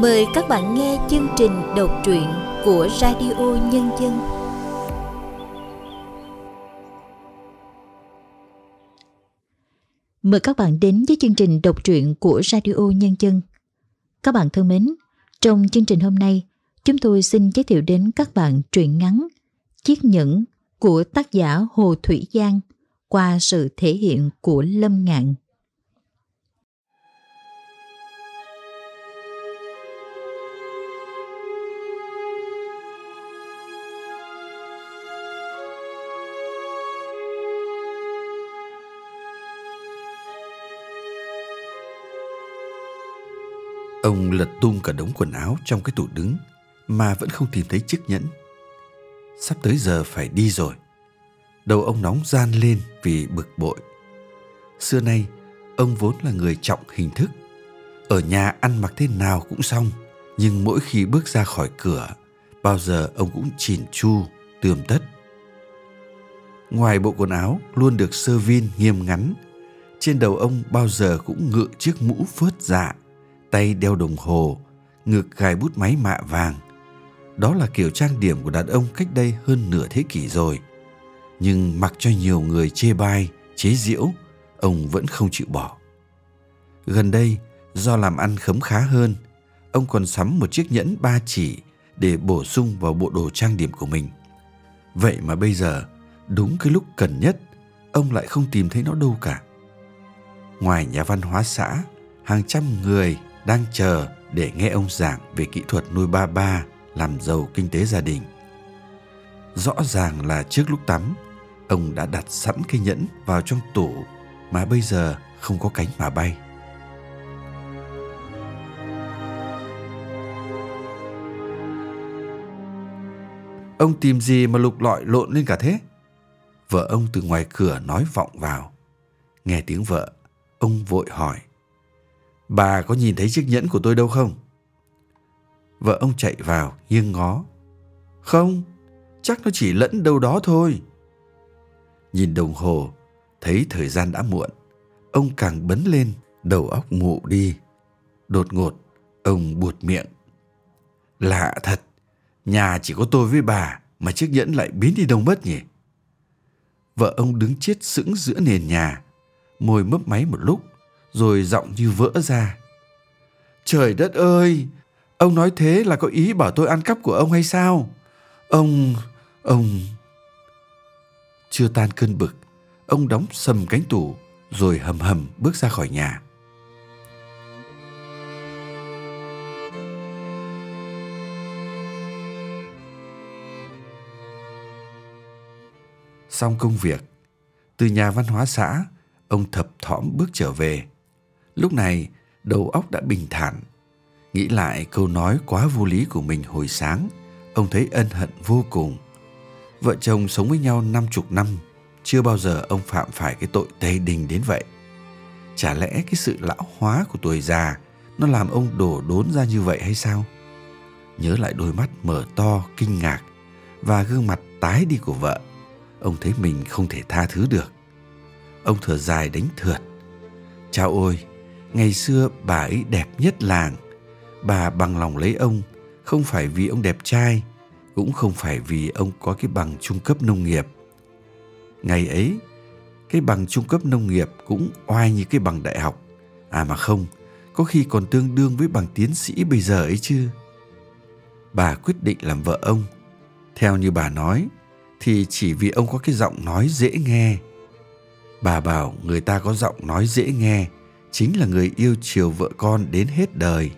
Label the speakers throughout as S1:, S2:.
S1: Mời các bạn nghe chương trình đọc truyện của Radio Nhân dân. Mời các bạn đến với chương trình đọc truyện của Radio Nhân dân. Các bạn thân mến, trong chương trình hôm nay, chúng tôi xin giới thiệu đến các bạn truyện ngắn Chiếc nhẫn của tác giả Hồ Thủy Giang qua sự thể hiện của Lâm Ngạn.
S2: Ông lật tung cả đống quần áo trong cái tủ đứng mà vẫn không tìm thấy chiếc nhẫn. Sắp tới giờ phải đi rồi. Đầu ông nóng gian lên vì bực bội. Xưa nay, ông vốn là người trọng hình thức. Ở nhà ăn mặc thế nào cũng xong, nhưng mỗi khi bước ra khỏi cửa, bao giờ ông cũng chỉn chu, tươm tất. Ngoài bộ quần áo luôn được sơ vin nghiêm ngắn, trên đầu ông bao giờ cũng ngự chiếc mũ phớt dạ tay đeo đồng hồ, ngực gài bút máy mạ vàng. Đó là kiểu trang điểm của đàn ông cách đây hơn nửa thế kỷ rồi. Nhưng mặc cho nhiều người chê bai, chế giễu, ông vẫn không chịu bỏ. Gần đây, do làm ăn khấm khá hơn, ông còn sắm một chiếc nhẫn ba chỉ để bổ sung vào bộ đồ trang điểm của mình. Vậy mà bây giờ, đúng cái lúc cần nhất, ông lại không tìm thấy nó đâu cả. Ngoài nhà văn hóa xã, hàng trăm người đang chờ để nghe ông giảng về kỹ thuật nuôi ba ba làm giàu kinh tế gia đình. Rõ ràng là trước lúc tắm, ông đã đặt sẵn cái nhẫn vào trong tủ mà bây giờ không có cánh mà bay. Ông tìm gì mà lục lọi lộn lên cả thế? Vợ ông từ ngoài cửa nói vọng vào. Nghe tiếng vợ, ông vội hỏi. Bà có nhìn thấy chiếc nhẫn của tôi đâu không? Vợ ông chạy vào, nghiêng ngó. Không, chắc nó chỉ lẫn đâu đó thôi. Nhìn đồng hồ, thấy thời gian đã muộn. Ông càng bấn lên, đầu óc mụ đi. Đột ngột, ông buột miệng. Lạ thật, nhà chỉ có tôi với bà mà chiếc nhẫn lại biến đi đâu mất nhỉ? Vợ ông đứng chết sững giữa nền nhà, môi mấp máy một lúc rồi giọng như vỡ ra. Trời đất ơi, ông nói thế là có ý bảo tôi ăn cắp của ông hay sao? Ông, ông... Chưa tan cơn bực, ông đóng sầm cánh tủ rồi hầm hầm bước ra khỏi nhà. Xong công việc, từ nhà văn hóa xã, ông thập thỏm bước trở về Lúc này, đầu óc đã bình thản. Nghĩ lại câu nói quá vô lý của mình hồi sáng, ông thấy ân hận vô cùng. Vợ chồng sống với nhau năm chục năm, chưa bao giờ ông phạm phải cái tội tây đình đến vậy. Chả lẽ cái sự lão hóa của tuổi già nó làm ông đổ đốn ra như vậy hay sao? Nhớ lại đôi mắt mở to kinh ngạc và gương mặt tái đi của vợ, ông thấy mình không thể tha thứ được. Ông thở dài đánh thượt. Chao ôi, Ngày xưa bà ấy đẹp nhất làng. Bà bằng lòng lấy ông, không phải vì ông đẹp trai, cũng không phải vì ông có cái bằng trung cấp nông nghiệp. Ngày ấy, cái bằng trung cấp nông nghiệp cũng oai như cái bằng đại học. À mà không, có khi còn tương đương với bằng tiến sĩ bây giờ ấy chứ. Bà quyết định làm vợ ông. Theo như bà nói, thì chỉ vì ông có cái giọng nói dễ nghe. Bà bảo người ta có giọng nói dễ nghe chính là người yêu chiều vợ con đến hết đời.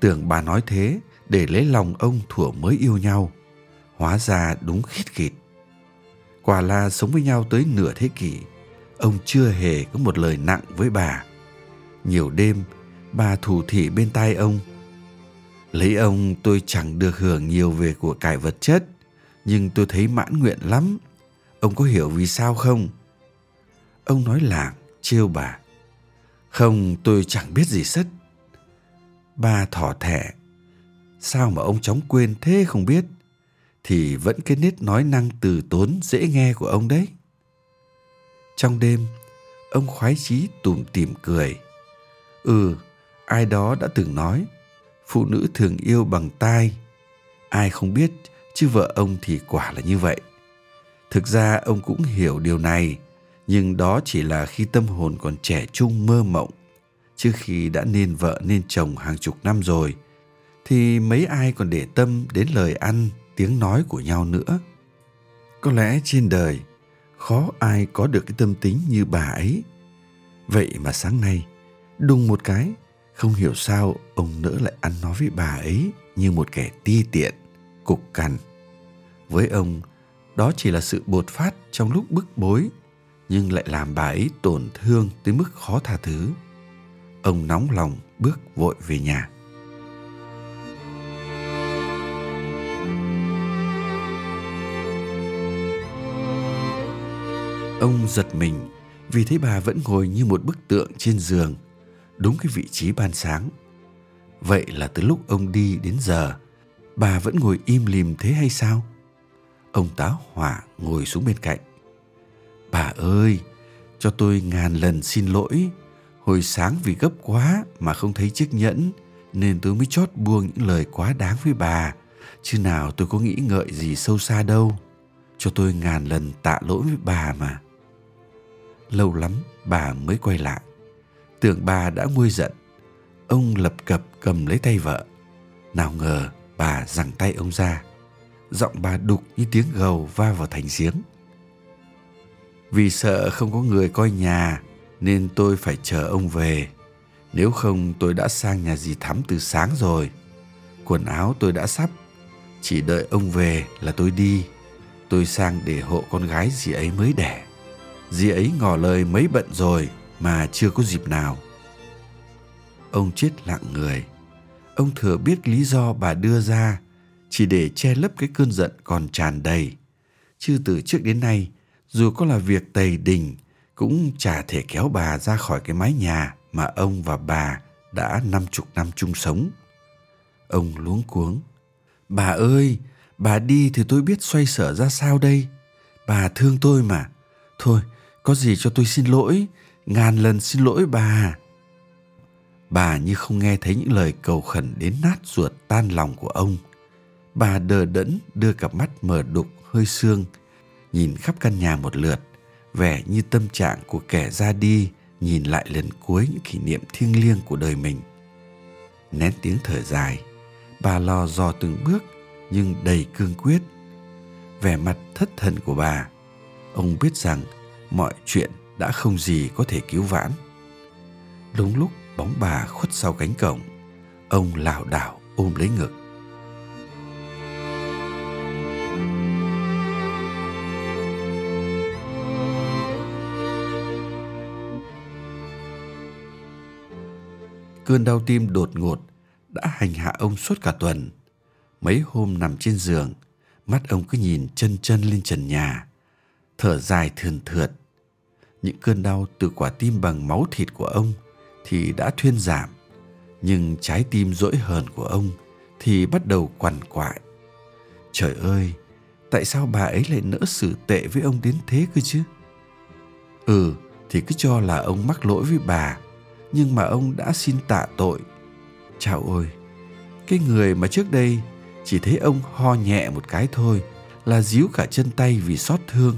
S2: Tưởng bà nói thế để lấy lòng ông thuở mới yêu nhau. Hóa ra đúng khít khịt. Quả là sống với nhau tới nửa thế kỷ, ông chưa hề có một lời nặng với bà. Nhiều đêm, bà thủ thỉ bên tai ông. Lấy ông tôi chẳng được hưởng nhiều về của cải vật chất, nhưng tôi thấy mãn nguyện lắm. Ông có hiểu vì sao không? Ông nói làng, trêu bà. Không, tôi chẳng biết gì sất. Ba thỏ thẻ. Sao mà ông chóng quên thế không biết? Thì vẫn cái nết nói năng từ tốn dễ nghe của ông đấy. Trong đêm, ông khoái chí tủm tỉm cười. Ừ, ai đó đã từng nói, phụ nữ thường yêu bằng tai. Ai không biết, chứ vợ ông thì quả là như vậy. Thực ra ông cũng hiểu điều này, nhưng đó chỉ là khi tâm hồn còn trẻ trung mơ mộng. Chứ khi đã nên vợ nên chồng hàng chục năm rồi, thì mấy ai còn để tâm đến lời ăn, tiếng nói của nhau nữa. Có lẽ trên đời, khó ai có được cái tâm tính như bà ấy. Vậy mà sáng nay, đùng một cái, không hiểu sao ông nỡ lại ăn nói với bà ấy như một kẻ ti tiện, cục cằn. Với ông, đó chỉ là sự bột phát trong lúc bức bối, nhưng lại làm bà ấy tổn thương tới mức khó tha thứ. Ông nóng lòng bước vội về nhà. Ông giật mình vì thấy bà vẫn ngồi như một bức tượng trên giường, đúng cái vị trí ban sáng. Vậy là từ lúc ông đi đến giờ, bà vẫn ngồi im lìm thế hay sao? Ông tá hỏa ngồi xuống bên cạnh. Bà ơi, cho tôi ngàn lần xin lỗi. Hồi sáng vì gấp quá mà không thấy chiếc nhẫn, nên tôi mới chót buông những lời quá đáng với bà. Chứ nào tôi có nghĩ ngợi gì sâu xa đâu. Cho tôi ngàn lần tạ lỗi với bà mà. Lâu lắm bà mới quay lại. Tưởng bà đã nguôi giận. Ông lập cập cầm lấy tay vợ. Nào ngờ bà giằng tay ông ra. Giọng bà đục như tiếng gầu va vào thành giếng. Vì sợ không có người coi nhà nên tôi phải chờ ông về. Nếu không tôi đã sang nhà dì Thắm từ sáng rồi. Quần áo tôi đã sắp. Chỉ đợi ông về là tôi đi. Tôi sang để hộ con gái dì ấy mới đẻ. Dì ấy ngỏ lời mấy bận rồi mà chưa có dịp nào. Ông chết lặng người. Ông thừa biết lý do bà đưa ra chỉ để che lấp cái cơn giận còn tràn đầy. Chứ từ trước đến nay, dù có là việc tày đình, cũng chả thể kéo bà ra khỏi cái mái nhà mà ông và bà đã năm chục năm chung sống. Ông luống cuống. Bà ơi, bà đi thì tôi biết xoay sở ra sao đây. Bà thương tôi mà. Thôi, có gì cho tôi xin lỗi, ngàn lần xin lỗi bà. Bà như không nghe thấy những lời cầu khẩn đến nát ruột tan lòng của ông. Bà đờ đẫn đưa cặp mắt mờ đục hơi sương, nhìn khắp căn nhà một lượt, vẻ như tâm trạng của kẻ ra đi nhìn lại lần cuối những kỷ niệm thiêng liêng của đời mình. Nén tiếng thở dài, bà lo dò từng bước nhưng đầy cương quyết. Vẻ mặt thất thần của bà, ông biết rằng mọi chuyện đã không gì có thể cứu vãn. Đúng lúc bóng bà khuất sau cánh cổng, ông lảo đảo ôm lấy ngực. Cơn đau tim đột ngột đã hành hạ ông suốt cả tuần. Mấy hôm nằm trên giường, mắt ông cứ nhìn chân chân lên trần nhà, thở dài thườn thượt. Những cơn đau từ quả tim bằng máu thịt của ông thì đã thuyên giảm nhưng trái tim dỗi hờn của ông thì bắt đầu quằn quại. Trời ơi tại sao bà ấy lại nỡ xử tệ với ông đến thế cơ chứ? Ừ thì cứ cho là ông mắc lỗi với bà nhưng mà ông đã xin tạ tội chào ôi, cái người mà trước đây chỉ thấy ông ho nhẹ một cái thôi là díu cả chân tay vì xót thương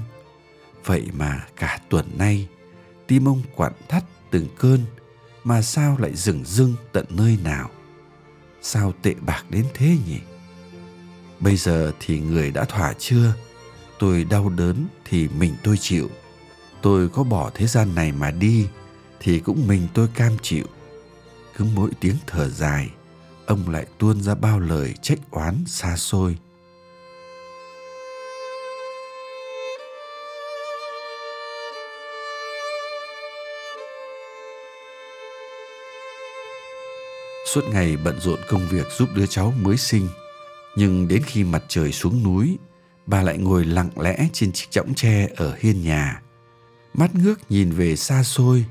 S2: Vậy mà cả tuần nay, tim ông quặn thắt từng cơn, mà sao lại dừng dưng tận nơi nào? Sao tệ bạc đến thế nhỉ? Bây giờ thì người đã thỏa chưa? Tôi đau đớn thì mình tôi chịu. Tôi có bỏ thế gian này mà đi thì cũng mình tôi cam chịu. Cứ mỗi tiếng thở dài, ông lại tuôn ra bao lời trách oán xa xôi. Suốt ngày bận rộn công việc giúp đứa cháu mới sinh. Nhưng đến khi mặt trời xuống núi, bà lại ngồi lặng lẽ trên chiếc chõng tre ở hiên nhà. Mắt ngước nhìn về xa xôi.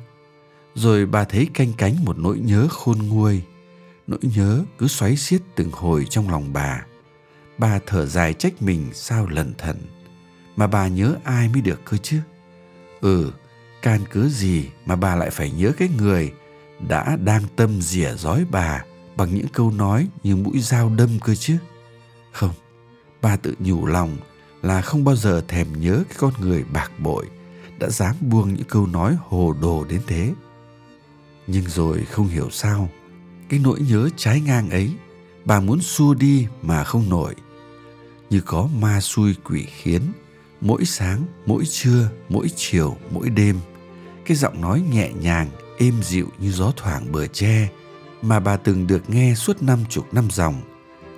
S2: Rồi bà thấy canh cánh một nỗi nhớ khôn nguôi. Nỗi nhớ cứ xoáy xiết từng hồi trong lòng bà. Bà thở dài trách mình sao lẩn thận. Mà bà nhớ ai mới được cơ chứ? Ừ, can cứ gì mà bà lại phải nhớ cái người đã đang tâm rỉa rói bà bằng những câu nói như mũi dao đâm cơ chứ. Không, bà tự nhủ lòng là không bao giờ thèm nhớ cái con người bạc bội đã dám buông những câu nói hồ đồ đến thế. Nhưng rồi không hiểu sao, cái nỗi nhớ trái ngang ấy, bà muốn xua đi mà không nổi. Như có ma xui quỷ khiến, mỗi sáng, mỗi trưa, mỗi chiều, mỗi đêm, cái giọng nói nhẹ nhàng, êm dịu như gió thoảng bờ tre mà bà từng được nghe suốt năm chục năm dòng,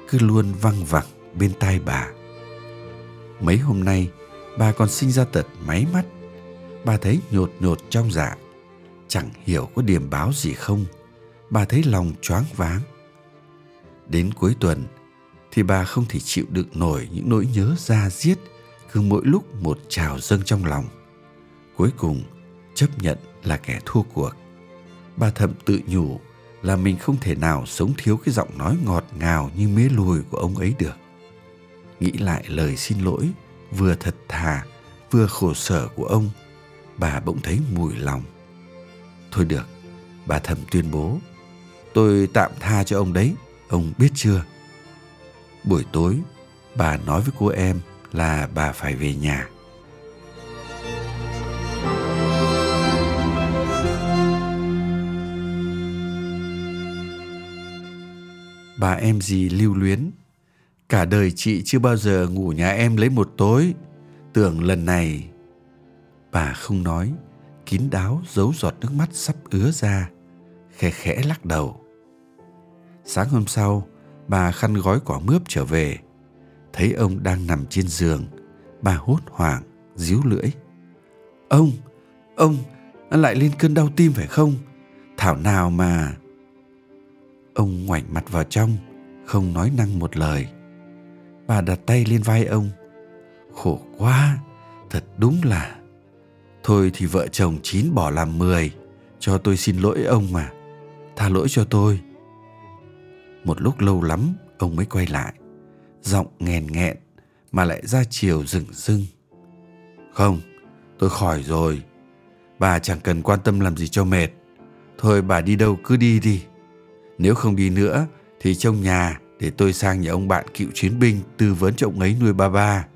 S2: cứ luôn văng vẳng bên tai bà. Mấy hôm nay, bà còn sinh ra tật máy mắt. Bà thấy nhột nhột trong dạ, chẳng hiểu có điểm báo gì không. Bà thấy lòng choáng váng. Đến cuối tuần, thì bà không thể chịu đựng nổi những nỗi nhớ da diết, cứ mỗi lúc một trào dâng trong lòng. Cuối cùng, chấp nhận là kẻ thua cuộc. Bà thầm tự nhủ là mình không thể nào sống thiếu cái giọng nói ngọt ngào như mế lùi của ông ấy được nghĩ lại lời xin lỗi vừa thật thà vừa khổ sở của ông bà bỗng thấy mùi lòng thôi được. Bà thầm tuyên bố, tôi tạm tha cho ông đấy, ông biết chưa? Buổi tối, bà nói với cô em là bà phải về nhà. Bà em gì lưu luyến, Cả đời chị chưa bao giờ ngủ nhà em lấy một tối. Tưởng lần này, Bà không nói Kín đáo giấu giọt nước mắt sắp ứa ra, Khẽ khẽ lắc đầu. Sáng hôm sau, Bà khăn gói quả mướp trở về. Thấy ông đang nằm trên giường, Bà hốt hoảng, díu lưỡi. Ông Ông, lại lên cơn đau tim phải không? Thảo nào mà Ông ngoảnh mặt vào trong, Không nói năng một lời. Bà đặt tay lên vai ông. Khổ quá, Thật đúng là Thôi thì vợ chồng chín bỏ làm mười, Cho tôi xin lỗi ông mà, Tha lỗi cho tôi Một lúc lâu lắm, Ông mới quay lại, Giọng nghèn nghẹn Mà lại ra chiều rừng rưng Không, tôi khỏi rồi, Bà chẳng cần quan tâm làm gì cho mệt Thôi bà đi đâu cứ đi đi, Nếu không đi nữa Thì trong nhà để tôi sang nhà ông bạn cựu chiến binh tư vấn cho ông ấy nuôi ba ba.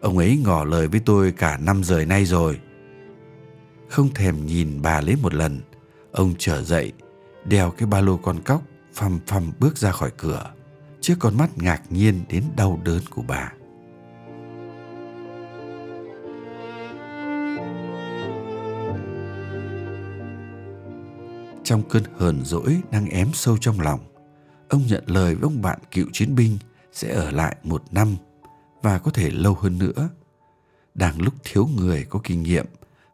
S2: Ông ấy ngỏ lời với tôi cả năm giờ nay rồi. Không thèm nhìn bà lấy một lần, ông trở dậy, đeo cái ba lô con cóc, phăm phăm bước ra khỏi cửa, trước con mắt ngạc nhiên đến đau đớn của bà. Trong cơn hờn dỗi đang ém sâu trong lòng, ông nhận lời với ông bạn cựu chiến binh sẽ ở lại một năm và có thể lâu hơn nữa. Đang lúc thiếu người có kinh nghiệm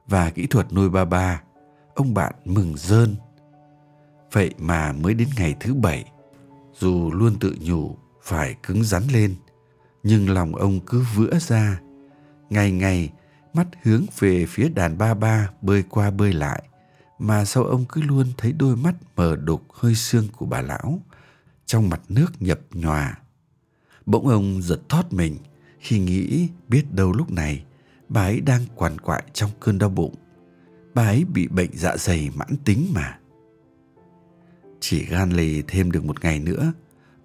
S2: và kỹ thuật nuôi ba ba, ông bạn mừng rơn. Vậy mà mới đến ngày thứ bảy, dù luôn tự nhủ phải cứng rắn lên, nhưng lòng ông cứ vữa ra. Ngày ngày, mắt hướng về phía đàn ba ba bơi qua bơi lại, mà sao ông cứ luôn thấy đôi mắt mờ đục hơi xương của bà lão trong mặt nước nhập nhòa. Bỗng ông giật thót mình khi nghĩ biết đâu lúc này bà ấy đang quằn quại trong cơn đau bụng. Bà ấy bị bệnh dạ dày mãn tính mà. Chỉ gan lì thêm được một ngày nữa,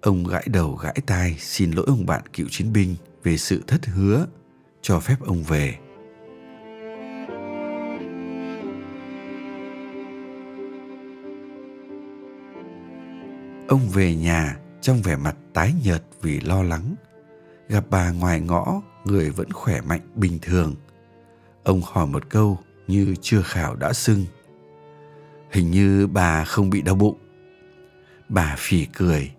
S2: ông gãi đầu gãi tai xin lỗi ông bạn cựu chiến binh về sự thất hứa, cho phép ông về. Ông về nhà trong vẻ mặt tái nhợt vì lo lắng. Gặp bà ngoài ngõ, người vẫn khỏe mạnh bình thường. Ông hỏi một câu như chưa khảo đã sưng. Hình như bà không bị đau bụng. Bà phì cười,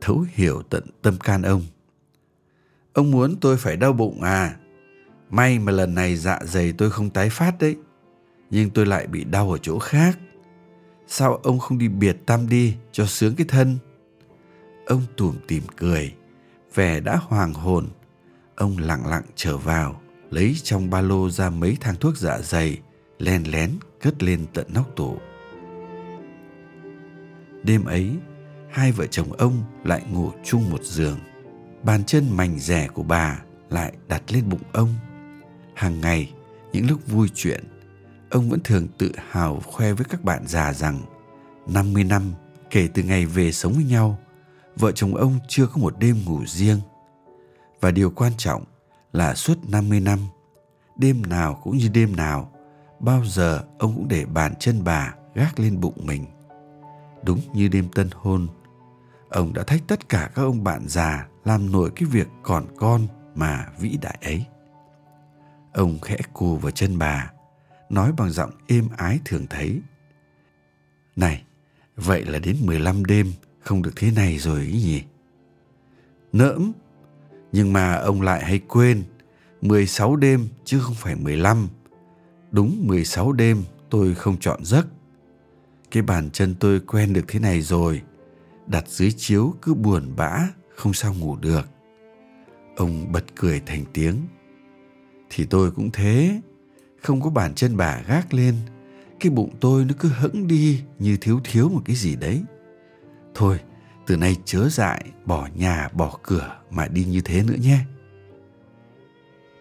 S2: thấu hiểu tận tâm can ông. Ông muốn tôi phải đau bụng à? May mà lần này dạ dày tôi không tái phát đấy. Nhưng tôi lại bị đau ở chỗ khác. Sao ông không đi biệt tam đi cho sướng cái thân? Ông tủm tỉm cười, vẻ đã hoàng hồn. Ông lặng lặng trở vào, lấy trong ba lô ra mấy thang thuốc dạ dày, len lén cất lên tận nóc tủ. Đêm ấy, hai vợ chồng ông lại ngủ chung một giường. Bàn chân mảnh rẻ của bà lại đặt lên bụng ông. Hàng ngày, những lúc vui chuyện, ông vẫn thường tự hào khoe với các bạn già rằng 50 năm kể từ ngày về sống với nhau, vợ chồng ông chưa có một đêm ngủ riêng. Và điều quan trọng là suốt 50 năm, đêm nào cũng như đêm nào, bao giờ ông cũng để bàn chân bà gác lên bụng mình. Đúng như đêm tân hôn, ông đã thách tất cả các ông bạn già làm nổi cái việc còn con mà vĩ đại ấy. Ông khẽ cù vào chân bà, nói bằng giọng êm ái thường thấy. Này, vậy là đến 15 đêm không được thế này rồi ý nhỉ? Nỡm, nhưng mà ông lại hay quên, 16 đêm chứ không phải 15. Đúng 16 đêm tôi không chọn giấc. Cái bàn chân tôi quen được thế này rồi, đặt dưới chiếu cứ buồn bã, không sao ngủ được. Ông bật cười thành tiếng. Thì tôi cũng thế, không có bàn chân bà gác lên, cái bụng tôi nó cứ hững đi như thiếu thiếu một cái gì đấy. Thôi, từ nay chớ dại, bỏ nhà, bỏ cửa mà đi như thế nữa nhé.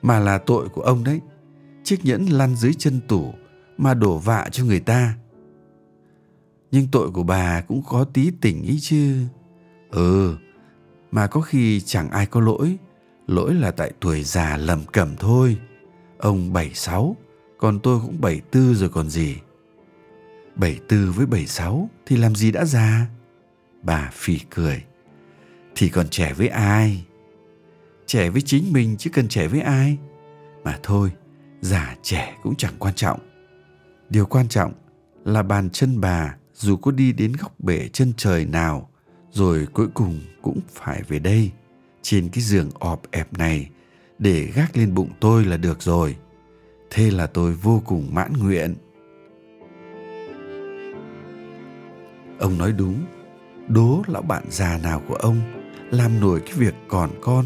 S2: Mà là tội của ông đấy, chiếc nhẫn lăn dưới chân tủ mà đổ vạ cho người ta. Nhưng tội của bà cũng có tí tỉnh ý chứ. Ừ, mà có khi chẳng ai có lỗi, lỗi là tại tuổi già lầm cẩm thôi. Ông 76, còn tôi cũng 74 rồi còn gì. 74 với 76 thì làm gì đã già? Bà phì cười. Thì còn trẻ với ai? Trẻ với chính mình chứ cần trẻ với ai? Mà thôi, già trẻ cũng chẳng quan trọng. Điều quan trọng là bàn chân bà dù có đi đến góc bể chân trời nào rồi cuối cùng cũng phải về đây trên cái giường ọp ẹp này để gác lên bụng tôi là được rồi thế là tôi vô cùng mãn nguyện ông nói đúng đố lão bạn già nào của ông làm nổi cái việc còn con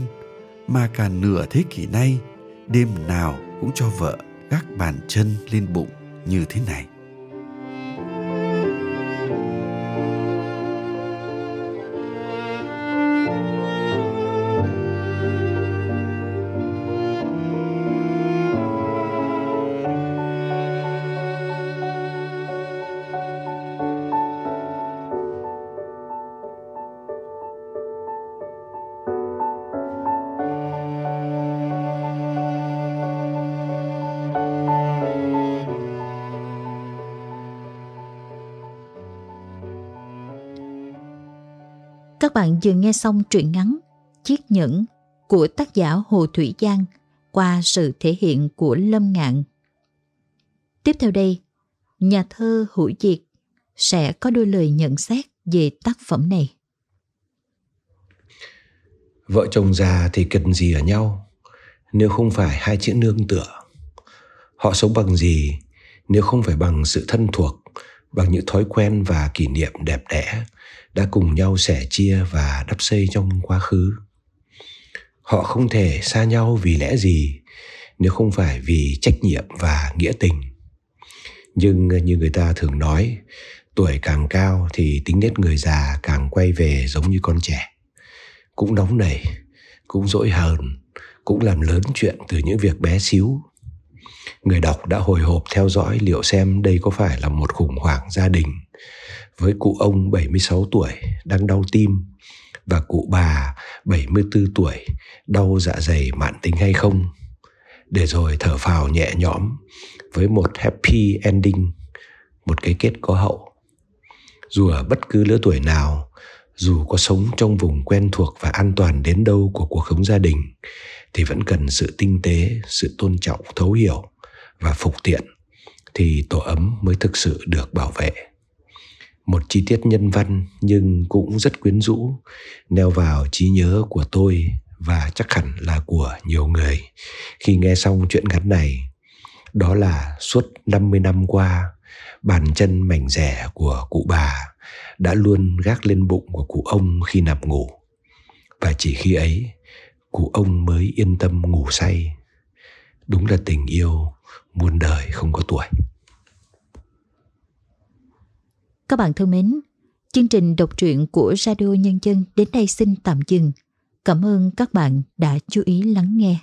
S2: mà cả nửa thế kỷ nay đêm nào cũng cho vợ gác bàn chân lên bụng như thế này?
S1: Các bạn vừa nghe xong truyện ngắn Chiếc nhẫn của tác giả Hồ Thủy Giang qua sự thể hiện của Lâm Ngạn. Tiếp theo đây, nhà thơ Hữu Diệt sẽ có đôi lời nhận xét về tác phẩm này.
S3: Vợ chồng già thì cần gì ở nhau nếu không phải hai chữ nương tựa. Họ sống bằng gì nếu không phải bằng sự thân thuộc, bằng những thói quen và kỷ niệm đẹp đẽ đã cùng nhau sẻ chia và đắp xây trong quá khứ. Họ không thể xa nhau vì lẽ gì nếu không phải vì trách nhiệm và nghĩa tình. Nhưng như người ta thường nói, tuổi càng cao thì tính nết người già càng quay về giống như con trẻ. Cũng nóng nảy, cũng dỗi hờn, cũng làm lớn chuyện từ những việc bé xíu người đọc đã hồi hộp theo dõi liệu xem đây có phải là một khủng hoảng gia đình. Với cụ ông 76 tuổi đang đau tim và cụ bà 74 tuổi đau dạ dày mãn tính hay không? Để rồi thở phào nhẹ nhõm với một happy ending, một cái kết có hậu. Dù ở bất cứ lứa tuổi nào, dù có sống trong vùng quen thuộc và an toàn đến đâu của cuộc sống gia đình, thì vẫn cần sự tinh tế, sự tôn trọng, thấu hiểu và phục tiện thì tổ ấm mới thực sự được bảo vệ. Một chi tiết nhân văn nhưng cũng rất quyến rũ, neo vào trí nhớ của tôi và chắc hẳn là của nhiều người khi nghe xong chuyện ngắn này. Đó là suốt 50 năm qua, bàn chân mảnh rẻ của cụ bà đã luôn gác lên bụng của cụ ông khi nằm ngủ. Và chỉ khi ấy, cụ ông mới yên tâm ngủ say. Đúng là tình yêu muôn đời không có tuổi
S1: các bạn thân mến, chương trình đọc truyện của Radio Nhân dân đến đây xin tạm dừng. Cảm ơn các bạn đã chú ý lắng nghe.